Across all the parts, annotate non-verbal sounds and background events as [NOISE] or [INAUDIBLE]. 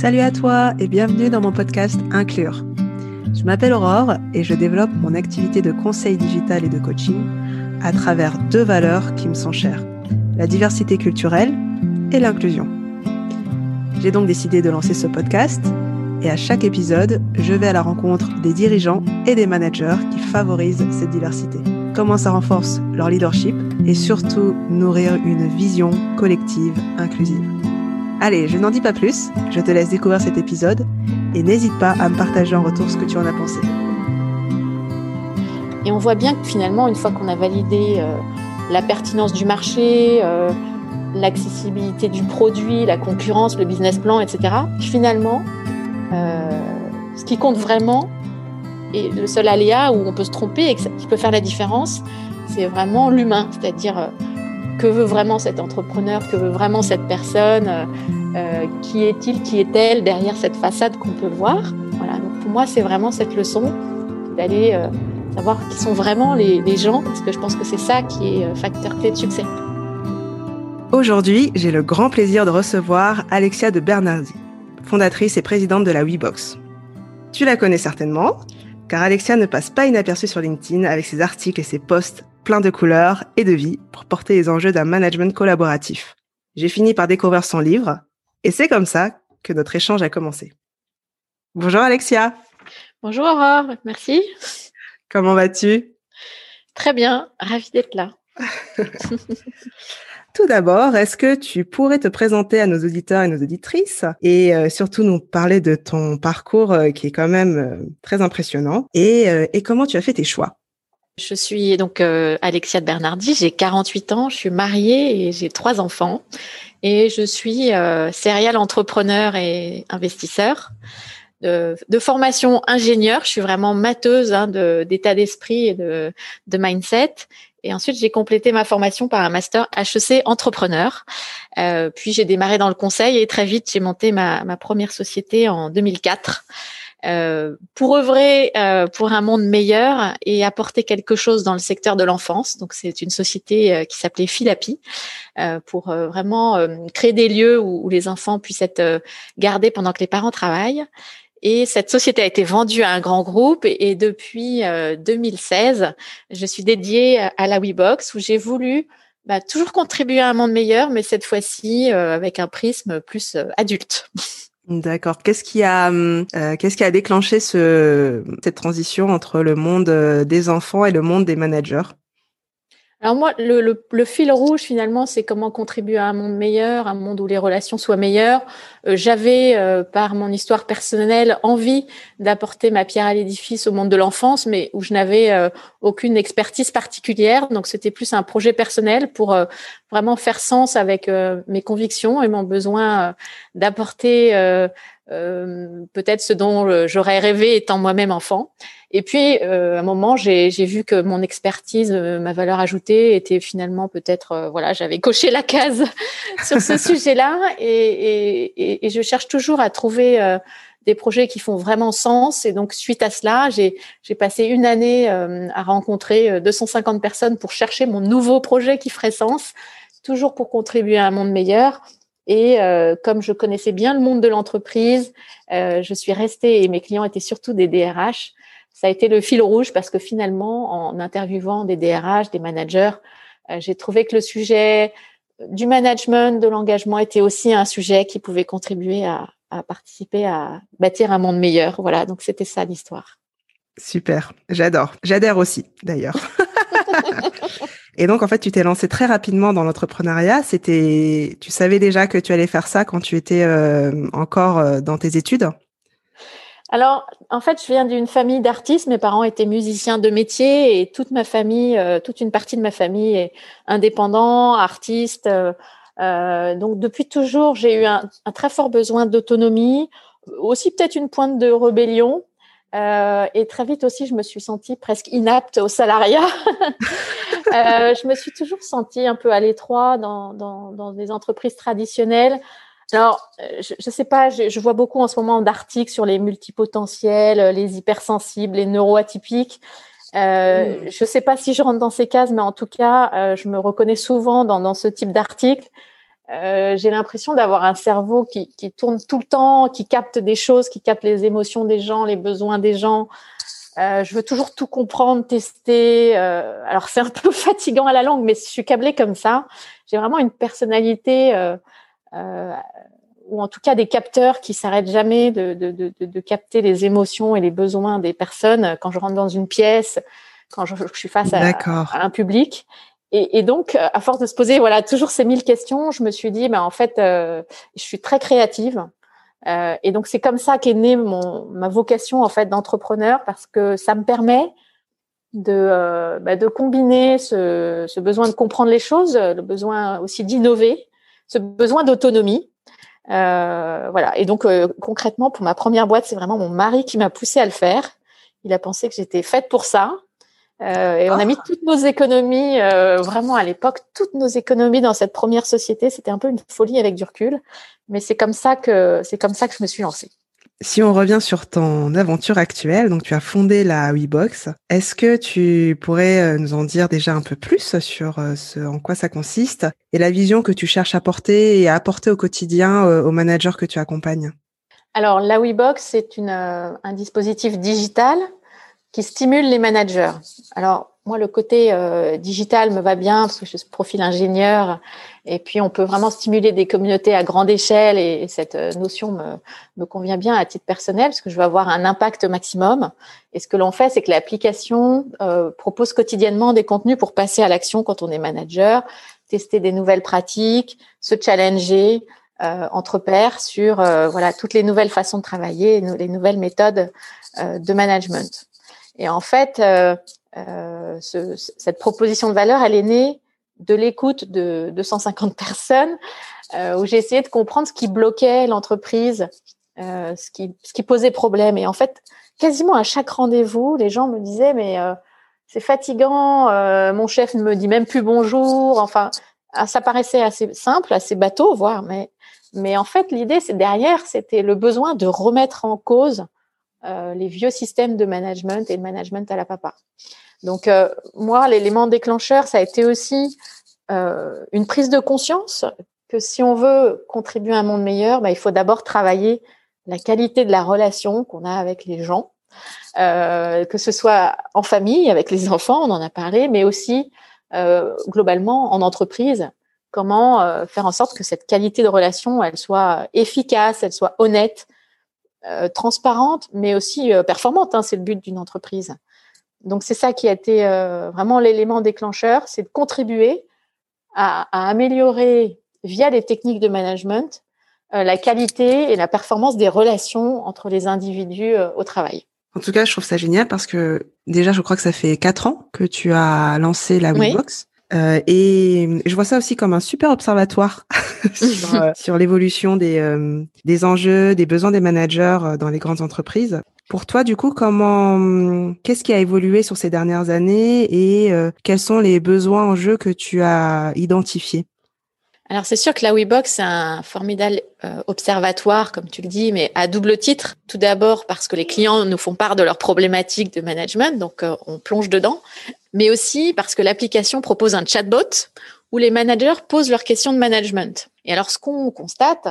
Salut à toi et bienvenue dans mon podcast Inclure. Je m'appelle Aurore et je développe mon activité de conseil digital et de coaching à travers deux valeurs qui me sont chères, la diversité culturelle et l'inclusion. J'ai donc décidé de lancer ce podcast et à chaque épisode, je vais à la rencontre des dirigeants et des managers qui favorisent cette diversité. Comment ça renforce leur leadership et surtout nourrir une vision collective inclusive. Allez, je n'en dis pas plus, je te laisse découvrir cet épisode et n'hésite pas à me partager en retour ce que tu en as pensé. Et on voit bien que finalement, une fois qu'on a validé euh, la pertinence du marché, euh, l'accessibilité du produit, la concurrence, le business plan, etc., finalement, euh, ce qui compte vraiment, et le seul aléa où on peut se tromper et qui peut faire la différence, c'est vraiment l'humain, c'est-à-dire que veut vraiment cet entrepreneur, que veut vraiment cette personne, euh, euh, qui est-il, qui est-elle derrière cette façade qu'on peut voir? Voilà, donc pour moi, c'est vraiment cette leçon d'aller euh, savoir qui sont vraiment les, les, gens, parce que je pense que c'est ça qui est facteur clé de succès. Aujourd'hui, j'ai le grand plaisir de recevoir Alexia de Bernardi, fondatrice et présidente de la WeBox. Tu la connais certainement, car Alexia ne passe pas inaperçue sur LinkedIn avec ses articles et ses posts plein de couleurs et de vie pour porter les enjeux d'un management collaboratif. J'ai fini par découvrir son livre et c'est comme ça que notre échange a commencé. Bonjour Alexia. Bonjour Aurore, merci. Comment vas-tu? Très bien, ravie d'être là. [LAUGHS] Tout d'abord, est-ce que tu pourrais te présenter à nos auditeurs et nos auditrices et euh, surtout nous parler de ton parcours euh, qui est quand même euh, très impressionnant et, comment tu as fait tes choix? Je suis donc Alexia Bernardi, j'ai 48 ans, je suis mariée et j'ai trois enfants. Et je suis euh, serial entrepreneur et investisseur. De, formation ingénieur, je suis vraiment mateuse hein, d'état d'esprit et de, mindset. Et ensuite, j'ai complété ma formation par un master HEC entrepreneur. Euh, puis j'ai démarré dans le conseil et très vite, j'ai monté ma, ma première société en 2004. Euh, pour œuvrer euh, pour un monde meilleur et apporter quelque chose dans le secteur de l'enfance. Donc c'est une société euh, qui s'appelait Philapi pour vraiment créer des lieux où, les enfants puissent être gardés pendant que les parents travaillent. Et cette société a été vendue à un grand groupe et, depuis 2016, je suis dédiée à la WeBox où j'ai voulu bah, toujours contribuer à un monde meilleur, mais cette fois-ci avec un prisme plus adulte. D'accord. Qu'est-ce qui a euh, qu'est-ce qui a déclenché ce cette transition entre le monde euh, des enfants et le monde des managers? Alors moi, le, fil rouge finalement, c'est comment contribuer à un monde meilleur, un monde où les relations soient meilleures. Euh, J'avais, euh, par mon histoire personnelle, envie d'apporter ma pierre à l'édifice au monde de l'enfance, mais où je n'avais euh, aucune expertise particulière. Donc c'était plus un projet personnel pour vraiment faire sens avec mes convictions et mon besoin d'apporter peut-être ce dont j'aurais rêvé étant moi-même enfant. Et puis, euh, à un moment, j'ai vu que mon expertise, euh, ma valeur ajoutée était finalement peut-être, euh, voilà, j'avais coché la case [LAUGHS] sur ce sujet-là. Et, et, et, je cherche toujours à trouver euh, des projets qui font vraiment sens. Et donc, suite à cela, j'ai passé une année à rencontrer 250 personnes pour chercher mon nouveau projet qui ferait sens, toujours pour contribuer à un monde meilleur. Et comme je connaissais bien le monde de l'entreprise, je suis restée et mes clients étaient surtout des DRH ça a été le fil rouge parce que finalement, en interviewant des DRH, des managers, euh, j'ai trouvé que le sujet du management, de l'engagement était aussi un sujet qui pouvait contribuer à, à participer à bâtir un monde meilleur. Voilà, donc c'était ça l'histoire. Super, j'adore. J'adhère aussi, d'ailleurs. [LAUGHS] Et donc, en fait, tu t'es lancé très rapidement dans l'entrepreneuriat. C'était, tu savais déjà que tu allais faire ça quand tu étais euh, encore euh, dans tes études? Alors, en fait, je viens d'une famille d'artistes. Mes parents étaient musiciens de métier et toute ma famille, euh, toute une partie de ma famille est indépendant, artiste. Donc, depuis toujours, j'ai eu un, très fort besoin d'autonomie, aussi peut-être une pointe de rébellion. Et très vite aussi, je me suis sentie presque inapte au salariat. [LAUGHS] je me suis toujours sentie un peu à l'étroit dans, dans, dans des entreprises traditionnelles. Alors, euh, je ne sais pas, je, vois beaucoup en ce moment d'articles sur les multipotentiels, euh, les hypersensibles, les neuroatypiques. Euh, mm. Je ne sais pas si je rentre dans ces cases, mais en tout cas, je me reconnais souvent dans, ce type d'articles. Euh, j'ai l'impression d'avoir un cerveau qui, qui, tourne tout le temps, qui capte des choses, qui capte les émotions des gens, les besoins des gens. Euh, je veux toujours tout comprendre, tester. Euh, alors c'est un [LAUGHS] peu fatigant à la langue, mais je suis câblée comme ça. J'ai vraiment une personnalité, ou en tout cas des capteurs qui s'arrêtent jamais de, de, de, de, capter les émotions et les besoins des personnes quand je rentre dans une pièce, quand je, je suis face à, à, un public. Et, et, donc, à force de se poser voilà toujours ces mille questions, je me suis dit, ben en fait, euh, je suis très créative. Euh, et donc c'est comme ça qu'est née mon ma vocation en fait d'entrepreneur parce que ça me permet de euh, bah, de combiner ce, ce, besoin de comprendre les choses, le besoin aussi d'innover, ce besoin d'autonomie. Euh, voilà. Et donc euh, concrètement pour ma première boîte, c'est vraiment mon mari qui m'a poussé à le faire. Il a pensé que j'étais faite pour ça. Euh, et on a mis toutes nos économies, euh, vraiment à l'époque, toutes nos économies dans cette première société. C'était un peu une folie avec du recul, mais c'est comme ça que c'est comme ça que je me suis lancée. Si on revient sur ton aventure actuelle, donc tu as fondé la WeBox, est-ce que tu pourrais euh, nous en dire déjà un peu plus sur ce en quoi ça consiste et la vision que tu cherches à porter et à apporter au quotidien aux managers que tu accompagnes? Alors la WeBox, c'est une un dispositif digital qui stimule les managers. Alors moi, le côté euh, digital me va bien parce que je suis profil ingénieur et puis on peut vraiment stimuler des communautés à grande échelle et, cette euh, notion me, me convient bien à titre personnel parce que je veux avoir un impact maximum. Et ce que l'on fait, c'est que l'application euh, propose quotidiennement des contenus pour passer à l'action quand on est manager, tester des nouvelles pratiques, se challenger euh, entre pairs sur euh, voilà toutes les nouvelles façons de travailler, les nouvelles méthodes de management. Et en fait, euh, euh, ce, cette proposition de valeur, elle est née de l'écoute de 250 personnes euh, où j'ai essayé de comprendre ce qui bloquait l'entreprise, euh, ce, qui, ce qui posait problème. Et en fait, quasiment à chaque rendez-vous, les gens me disaient mais euh, c'est fatigant, mon chef ne me dit même plus bonjour. Enfin, ah, ça paraissait assez simple, assez bateau, voire, mais mais en fait, l'idée, c'est derrière, c'était le besoin de remettre en cause euh, les vieux systèmes de management et de management à la papa. Donc euh, moi, l'élément déclencheur, ça a été aussi euh, une prise de conscience que si on veut contribuer à un monde meilleur, bah, il faut d'abord travailler la qualité de la relation qu'on a avec les gens, euh, que ce soit en famille, avec les enfants, on en a parlé, mais aussi euh, globalement en entreprise. Comment faire en sorte que cette qualité de relation, elle soit efficace, elle soit honnête, euh, transparente, mais aussi euh, performante. Hein, c'est le but d'une entreprise. Donc c'est ça qui a été euh, vraiment l'élément déclencheur, c'est de contribuer à, à, améliorer via des techniques de management la qualité et la performance des relations entre les individus au travail. En tout cas, je trouve ça génial parce que déjà, je crois que ça fait quatre ans que tu as lancé la Webbox. Euh, et je vois ça aussi comme un super observatoire [LAUGHS] sur, [LAUGHS] euh, sur l'évolution des, euh, des enjeux, des besoins des managers euh, dans les grandes entreprises. Pour toi, du coup, comment, qu'est-ce qui a évolué sur ces dernières années et quels sont les besoins en jeu que tu as identifiés? Alors c'est sûr que la WeBox c'est un formidable euh, observatoire, comme tu le dis, mais à double titre. Tout d'abord parce que les clients nous font part de leurs problématiques de management, donc euh, on plonge dedans, mais aussi parce que l'application propose un chatbot où les managers posent leurs questions de management. Et alors ce qu'on constate,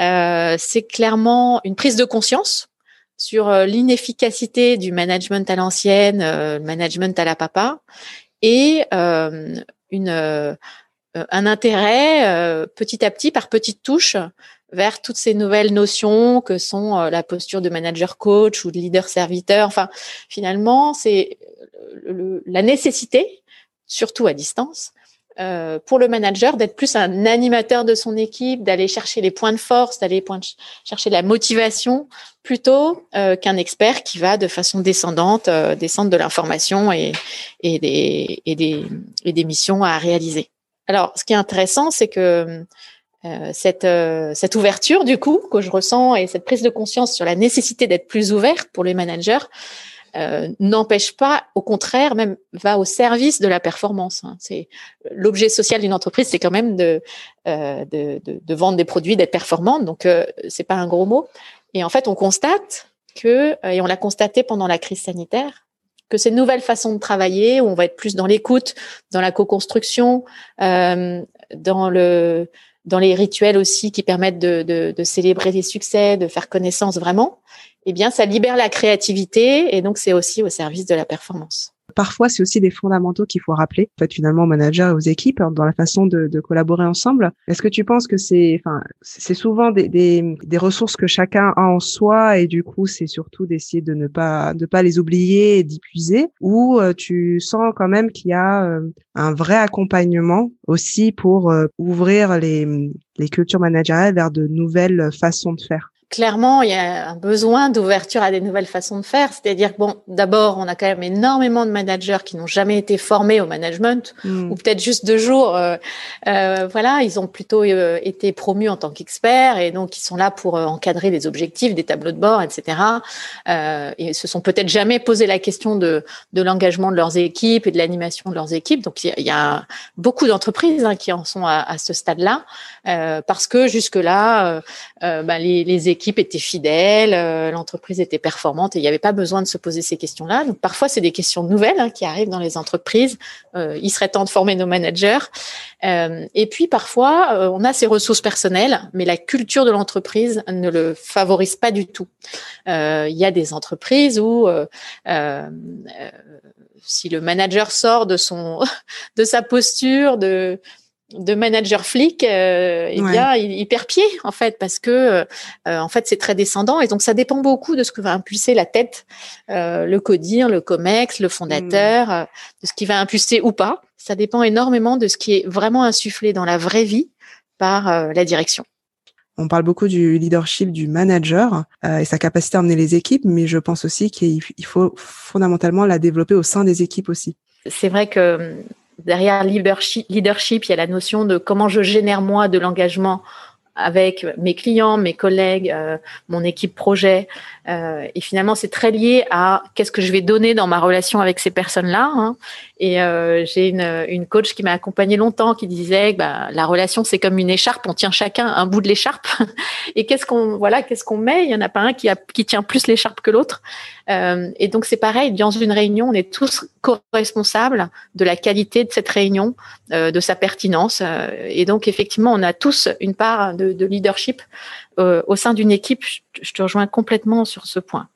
euh, c'est clairement une prise de conscience sur l'inefficacité du management à l'ancienne, le management à la papa, et une euh, un intérêt euh, petit à petit, par petites touches, vers toutes ces nouvelles notions que sont euh, la posture de manager coach ou de leader serviteur. Enfin, finalement, c'est la nécessité, surtout à distance, euh, pour le manager d'être plus un animateur de son équipe, d'aller chercher les points de force, d'aller chercher la motivation, plutôt euh, qu'un expert qui va de façon descendante euh, descendre de l'information et des missions à réaliser. Alors, ce qui est intéressant, c'est que euh, cette, euh, cette ouverture, du coup, que je ressens et cette prise de conscience sur la nécessité d'être plus ouvert pour les managers euh, n'empêche pas, au contraire, même va au service de la performance. Hein. C'est l'objet social d'une entreprise, c'est quand même de, de, vendre des produits, d'être performante. Donc, c'est pas un gros mot. Et en fait, on constate que, et on l'a constaté pendant la crise sanitaire, que ces nouvelles façons de travailler, où on va être plus dans l'écoute, dans la co-construction, euh, dans le dans les rituels aussi qui permettent de, de, de célébrer les succès, de faire connaissance vraiment, eh bien, ça libère la créativité et donc c'est aussi au service de la performance. Parfois, c'est aussi des fondamentaux qu'il faut rappeler, en fait, finalement, aux managers et aux équipes hein, dans la façon de, de collaborer ensemble. Est-ce que tu penses que c'est, enfin, c'est souvent des, des, des, ressources que chacun a en soi et du coup, c'est surtout d'essayer de ne pas, de pas les oublier et d'y puiser, ou euh, tu sens quand même qu'il y a euh, un vrai accompagnement aussi pour euh, ouvrir les, les cultures managériales vers de nouvelles façons de faire? Clairement, il y a un besoin d'ouverture à des nouvelles façons de faire. C'est-à-dire, bon, d'abord, on a quand même énormément de managers qui n'ont jamais été formés au management, hmm. ou peut-être juste deux jours. Euh, euh, voilà, ils ont plutôt euh, été promus en tant qu'experts et donc ils sont là pour euh, encadrer des objectifs, des tableaux de bord, etc. Euh, et se sont peut-être jamais posé la question de, de l'engagement de leurs équipes et de l'animation de leurs équipes. Donc, il y a, beaucoup d'entreprises hein, qui en sont à, à ce stade-là, parce que jusque-là, bah, les, les équipes l'équipe était fidèle, euh, l'entreprise était performante et il n'y avait pas besoin de se poser ces questions-là. Donc parfois, c'est des questions nouvelles hein, qui arrivent dans les entreprises. Euh, il serait temps de former nos managers. Euh, et puis parfois, on a ces ressources personnelles, mais la culture de l'entreprise ne le favorise pas du tout. Il y a des entreprises où si le manager sort de son [LAUGHS] de sa posture de de manager flic, euh, eh bien, il, perd pied en fait parce que euh, en fait c'est très descendant et donc ça dépend beaucoup de ce que va impulser la tête, euh, le codir, le comex, le fondateur, hmm. de ce qui va impulser ou pas. Ça dépend énormément de ce qui est vraiment insufflé dans la vraie vie par la direction. On parle beaucoup du leadership du manager et sa capacité à emmener les équipes, mais je pense aussi qu'il faut fondamentalement la développer au sein des équipes aussi. C'est vrai que derrière leadership, il y a la notion de comment je génère moi de l'engagement avec mes clients, mes collègues, euh, mon équipe projet. Euh, et finalement, c'est très lié à qu'est-ce que je vais donner dans ma relation avec ces personnes-là. Hein. Et euh, j'ai une, coach qui m'a accompagnée longtemps qui disait bah, la relation c'est comme une écharpe, on tient chacun un bout de l'écharpe. [LAUGHS] et qu'est-ce qu'on voilà, qu'est-ce qu'on met? Il y en a pas un qui, tient plus l'écharpe que l'autre. Euh, et donc c'est pareil dans une réunion, on est tous co-responsables de la qualité de cette réunion, euh, de sa pertinence. Et donc effectivement, on a tous une part de, de leadership euh, au sein d'une équipe. Je, te rejoins complètement sur ce point.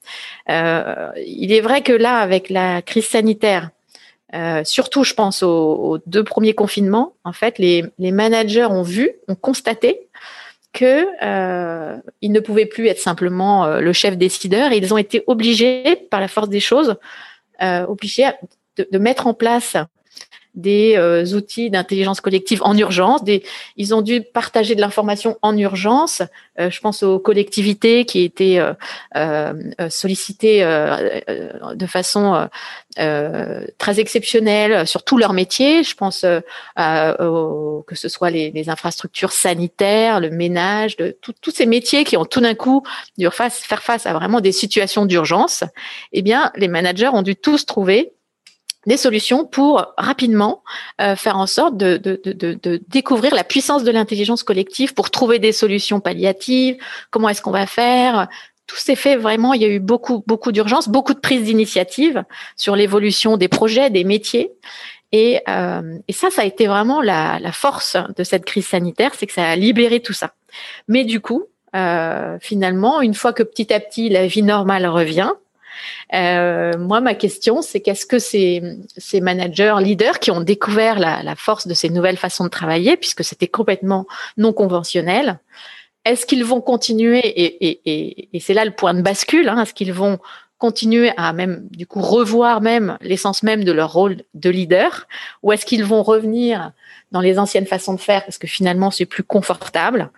il est vrai que là, avec la crise sanitaire euh, surtout, je pense aux, deux premiers confinements. En fait, les, managers ont vu, ont constaté que euh, ils ne pouvaient plus être simplement euh, le chef décideur. Et ils ont été obligés, par la force des choses, obligés de, mettre en place des outils d'intelligence collective en urgence. Des, ils ont dû partager de l'information en urgence. je pense aux collectivités qui étaient sollicitées de façon euh, très exceptionnels sur tous leurs métiers. Je pense euh, que ce soit les, les, infrastructures sanitaires, le ménage, de tous ces métiers qui ont tout d'un coup dû faire face à vraiment des situations d'urgence. Eh bien, les managers ont dû tous trouver des solutions pour rapidement euh, faire en sorte de, de, de, de, découvrir la puissance de l'intelligence collective pour trouver des solutions palliatives. Comment est-ce qu'on va faire tout s'est fait vraiment. Il y a eu beaucoup, beaucoup d'urgence, beaucoup de prises d'initiative sur l'évolution des projets, des métiers. Et, euh, et, ça, ça a été vraiment la, la, force de cette crise sanitaire, c'est que ça a libéré tout ça. Mais du coup, euh, finalement, une fois que petit à petit la vie normale revient, euh, moi, ma question, c'est qu'est-ce que ces, managers, leaders qui ont découvert la, la, force de ces nouvelles façons de travailler, puisque c'était complètement non conventionnel, est-ce qu'ils vont continuer et, c'est là le point de bascule hein, Est-ce qu'ils vont continuer à même du coup revoir même l'essence même de leur rôle de leader ou est-ce qu'ils vont revenir dans les anciennes façons de faire parce que finalement c'est plus confortable?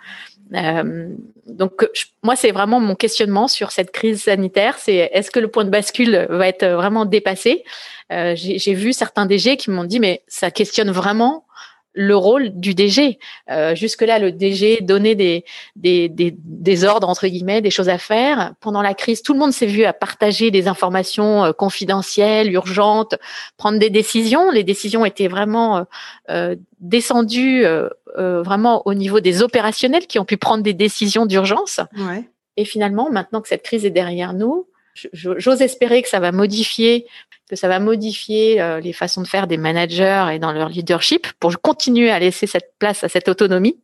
Euh, donc moi c'est vraiment mon questionnement sur cette crise sanitaire. C'est est-ce que le point de bascule va être vraiment dépassé? Euh, j'ai vu certains DG qui m'ont dit mais ça questionne vraiment le rôle du DG. Euh, Jusque-là, le DG donnait des, des, des, des, ordres, entre guillemets, des choses à faire. Pendant la crise, tout le monde s'est vu à partager des informations euh, confidentielles, urgentes, prendre des décisions. Les décisions étaient vraiment euh, euh descendues euh, vraiment au niveau des opérationnels qui ont pu prendre des décisions d'urgence. Ouais. Et finalement, maintenant que cette crise est derrière nous, j'ose espérer que ça va modifier que ça va modifier euh, les façons de faire des managers et dans leur leadership pour continuer à laisser cette place à cette autonomie.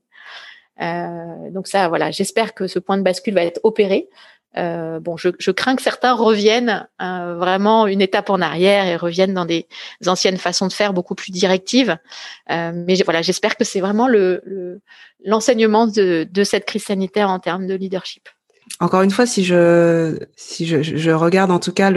donc ça, voilà, j'espère que ce point de bascule va être opéré. Euh, bon, je, je, crains que certains reviennent euh, vraiment une étape en arrière et reviennent dans des anciennes façons de faire beaucoup plus directives. Euh, mais voilà, j'espère que c'est vraiment le l'enseignement de, de cette crise sanitaire en termes de leadership. Encore une fois, si je si je, je regarde en tout cas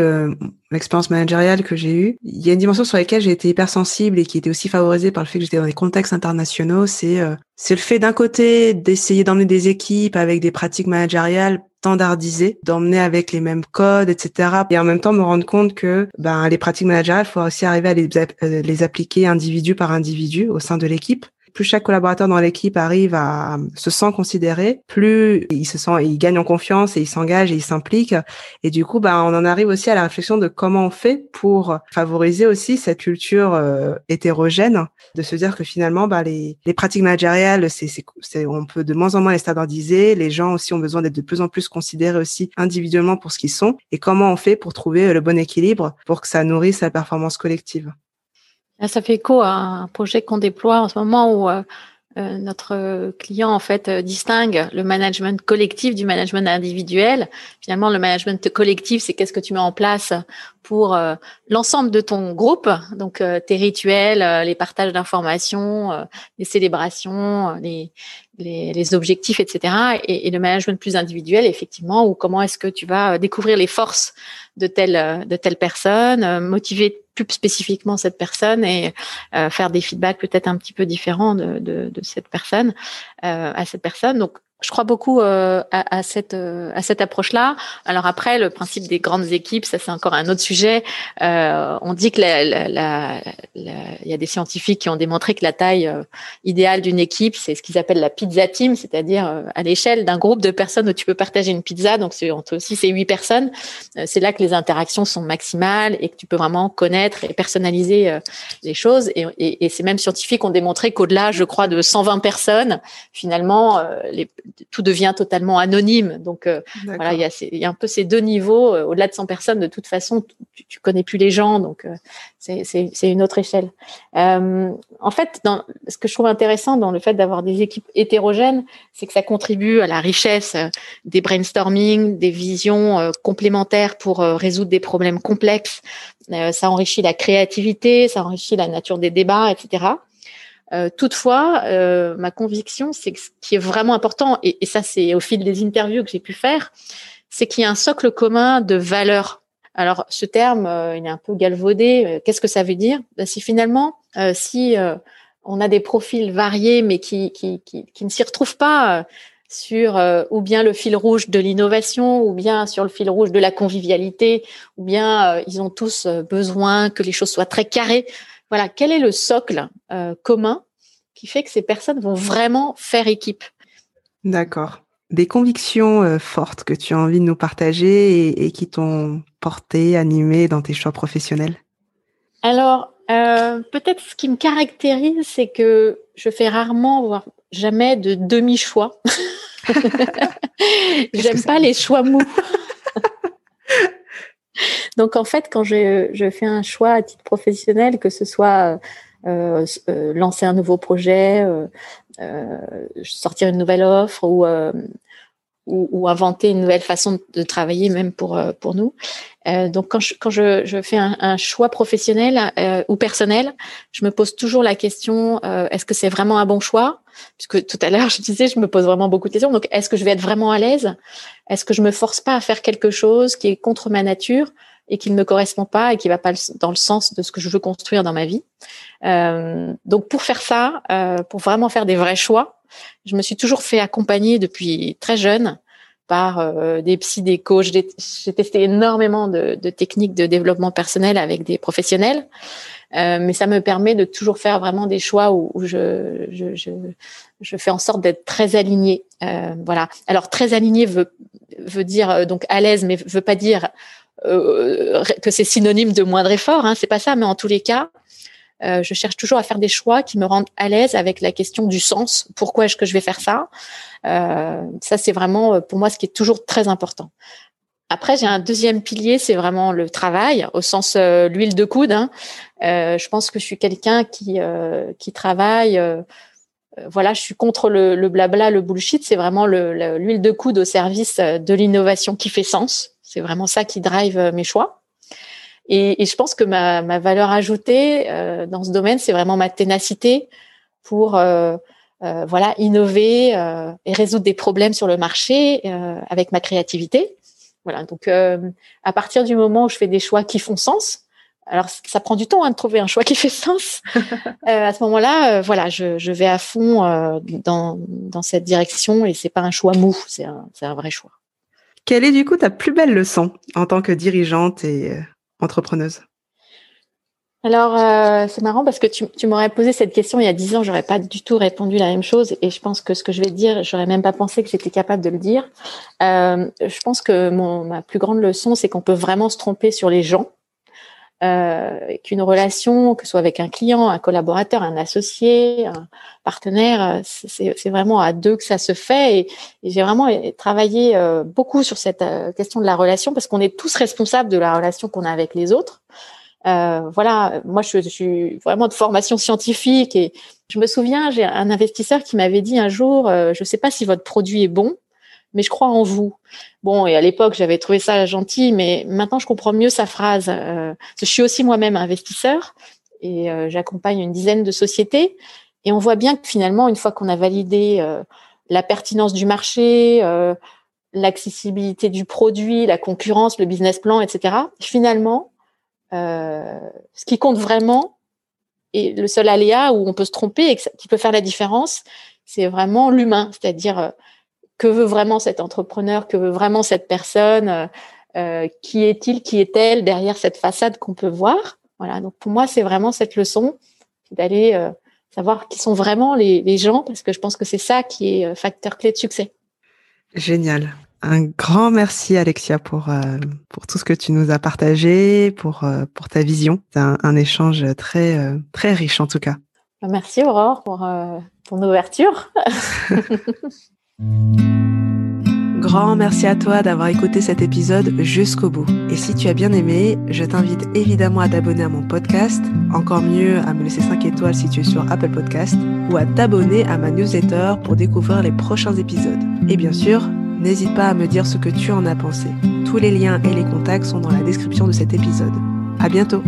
l'expérience managériale que j'ai eue, il y a une dimension sur laquelle j'ai été hypersensible et qui était aussi favorisée par le fait que j'étais dans des contextes internationaux. C'est euh, c'est le fait d'un côté d'essayer d'emmener des équipes avec des pratiques managériales standardisées, d'emmener avec les mêmes codes, etc. Et en même temps me rendre compte que ben les pratiques managériales, il faut aussi arriver à les, euh, les appliquer individu par individu au sein de l'équipe plus chaque collaborateur dans l'équipe arrive à se sent considéré, plus il se sent, il gagne en confiance et il s'engage et il s'implique. Et du coup, bah, on en arrive aussi à la réflexion de comment on fait pour favoriser aussi cette culture euh, hétérogène, de se dire que finalement, bah, les, les pratiques managériales, c'est, c'est, on peut de moins en moins les standardiser. Les gens aussi ont besoin d'être de plus en plus considérés aussi individuellement pour ce qu'ils sont. Et comment on fait pour trouver le bon équilibre pour que ça nourrisse la performance collective? Ça fait écho à un projet qu'on déploie en ce moment où euh, euh, notre client en fait euh, distingue le management collectif du management individuel. Finalement, le management collectif, c'est qu'est-ce que tu mets en place pour l'ensemble de ton groupe, donc tes rituels, les partages d'informations, les célébrations, les, les, objectifs, etc. Et, et, le management plus individuel, effectivement, ou comment est-ce que tu vas découvrir les forces de telle de telle personne, motiver plus spécifiquement cette personne et euh, faire des feedbacks peut-être un petit peu différents de, de, cette personne euh, à cette personne. Donc je crois beaucoup euh, à, à, cette euh, à cette approche-là. Alors après, le principe des grandes équipes, ça c'est encore un autre sujet. Euh, on dit que il y a des scientifiques qui ont démontré que la taille euh, idéale d'une équipe, c'est ce qu'ils appellent la pizza team, c'est-à-dire euh, à l'échelle d'un groupe de personnes où tu peux partager une pizza. Donc c'est entre 6 et 8 personnes. c'est là que les interactions sont maximales et que tu peux vraiment connaître et personnaliser les choses. Et, et, et ces mêmes scientifiques ont démontré qu'au-delà, je crois, de 120 personnes, finalement, les tout devient totalement anonyme. Donc euh, voilà, il y, a il y, a un peu ces deux niveaux. Euh, au-delà de 100 personnes, de toute façon, tu, tu connais plus les gens, donc euh, c'est une autre échelle. en fait, dans, ce que je trouve intéressant dans le fait d'avoir des équipes hétérogènes, c'est que ça contribue à la richesse des brainstorming, des visions complémentaires pour résoudre des problèmes complexes. ça enrichit la créativité, ça enrichit la nature des débats, etc. Euh, toutefois, euh, ma conviction, c'est que ce qui est vraiment important, et, ça c'est au fil des interviews que j'ai pu faire, c'est qu'il y a un socle commun de valeurs. Alors ce terme, euh, il est un peu galvaudé. Qu'est-ce que ça veut dire? Ben, Si finalement, si on a des profils variés, mais qui, qui, qui ne s'y retrouvent pas sur ou bien le fil rouge de l'innovation, ou bien sur le fil rouge de la convivialité, ou bien ils ont tous besoin que les choses soient très carrées. Voilà, quel est le socle euh, commun qui fait que ces personnes vont vraiment faire équipe? D'accord. Des convictions euh, fortes que tu as envie de nous partager et, qui t'ont porté, animé dans tes choix professionnels? Alors, euh, peut-être ce qui me caractérise, c'est que je fais rarement, voire jamais de demi-choix. [LAUGHS] [LAUGHS] J'aime pas les choix mous. [LAUGHS] Donc en fait, quand je, fais un choix à titre professionnel, que ce soit euh, euh, lancer un nouveau projet, euh, sortir une nouvelle offre ou, ou, ou, inventer une nouvelle façon de travailler, même pour pour nous. donc quand je quand je, je fais un, un, choix professionnel ou personnel, je me pose toujours la question est-ce que c'est vraiment un bon choix? Puisque tout à l'heure [LAUGHS] je disais, je me pose vraiment beaucoup de questions. Donc est-ce que je vais être vraiment à l'aise? Est-ce que je me force pas à faire quelque chose qui est contre ma nature et qui ne me correspond pas et qui va pas dans le sens de ce que je veux construire dans ma vie? Euh, donc pour faire ça, euh, pour vraiment faire des vrais choix, je me suis toujours fait accompagner depuis très jeune par euh, des psy, des coachs. J'ai testé énormément de, techniques de développement personnel avec des professionnels, euh, mais ça me permet de toujours faire vraiment des choix où, je, fais en sorte d'être très alignée. Euh, voilà. Alors très aligné veut dire euh, donc à l'aise, mais veut pas dire que c'est synonyme de moindre effort. Hein, c'est pas ça, mais en tous les cas, euh, je cherche toujours à faire des choix qui me rendent à l'aise avec la question du sens. Pourquoi est-ce que je vais faire ça? Euh, Ça, c'est vraiment pour moi ce qui est toujours très important. Après, j'ai un deuxième pilier, c'est vraiment le travail, au sens l'huile de coude. Hein. je pense que je suis quelqu'un qui qui travaille voilà, je suis contre le, blabla, le bullshit. C'est vraiment l'huile de coude au service de l'innovation qui fait sens. C'est vraiment ça qui drive mes choix. Et, je pense que ma, valeur ajoutée dans ce domaine, c'est vraiment ma ténacité pour voilà innover et résoudre des problèmes sur le marché avec ma créativité. Voilà. Donc à partir du moment où je fais des choix qui font sens, alors, ça prend du temps hein, de trouver un choix qui fait sens. [LAUGHS] Euh, à ce moment-là, euh, voilà, je, vais à fond euh, dans, cette direction et c'est pas un choix mou, c'est un, vrai choix. Quelle est du coup ta plus belle leçon en tant que dirigeante et entrepreneuse alors, c'est marrant parce que tu, m'aurais posé cette question il y a dix ans, j'aurais pas du tout répondu la même chose et je pense que ce que je vais dire, j'aurais même pas pensé que j'étais capable de le dire. je pense que ma plus grande leçon, c'est qu'on peut vraiment se tromper sur les gens euh, qu'une relation, que ce soit avec un client, un collaborateur, un associé, un partenaire, c'est vraiment à deux que ça se fait. Et, j'ai vraiment travaillé euh, beaucoup sur cette euh, question de la relation parce qu'on est tous responsables de la relation qu'on a avec les autres. Euh, voilà, moi je, je, suis vraiment de formation scientifique et je me souviens, j'ai un investisseur qui m'avait dit un jour, je ne sais pas si votre produit est bon, mais je crois en vous. Bon, et à l'époque, j'avais trouvé ça gentil, mais maintenant, je comprends mieux sa phrase. Euh, je suis aussi moi-même investisseur et euh, j'accompagne une dizaine de sociétés. Et on voit bien que finalement, une fois qu'on a validé euh, la pertinence du marché, l'accessibilité du produit, la concurrence, le business plan, etc., finalement, ce qui compte vraiment, et le seul aléa où on peut se tromper et qui peut faire la différence, c'est vraiment l'humain, c'est-à-dire que veut vraiment cet entrepreneur, que veut vraiment cette personne, euh, euh, qui est-il, qui est-elle derrière cette façade qu'on peut voir? Voilà, donc pour moi, c'est vraiment cette leçon d'aller euh, savoir qui sont vraiment les, gens, parce que je pense que c'est ça qui est facteur clé de succès. Génial. Un grand merci Alexia pour pour tout ce que tu nous as partagé, pour pour ta vision. C'est un, échange très très riche en tout cas. Merci Aurore pour ton ouverture. [LAUGHS] Grand merci à toi d'avoir écouté cet épisode jusqu'au bout. Et si tu as bien aimé, je t'invite évidemment à t'abonner à mon podcast, encore mieux à me laisser 5 étoiles si tu es sur Apple Podcast, ou à t'abonner à ma newsletter pour découvrir les prochains épisodes. Et bien sûr, n'hésite pas à me dire ce que tu en as pensé. Tous les liens et les contacts sont dans la description de cet épisode. À bientôt!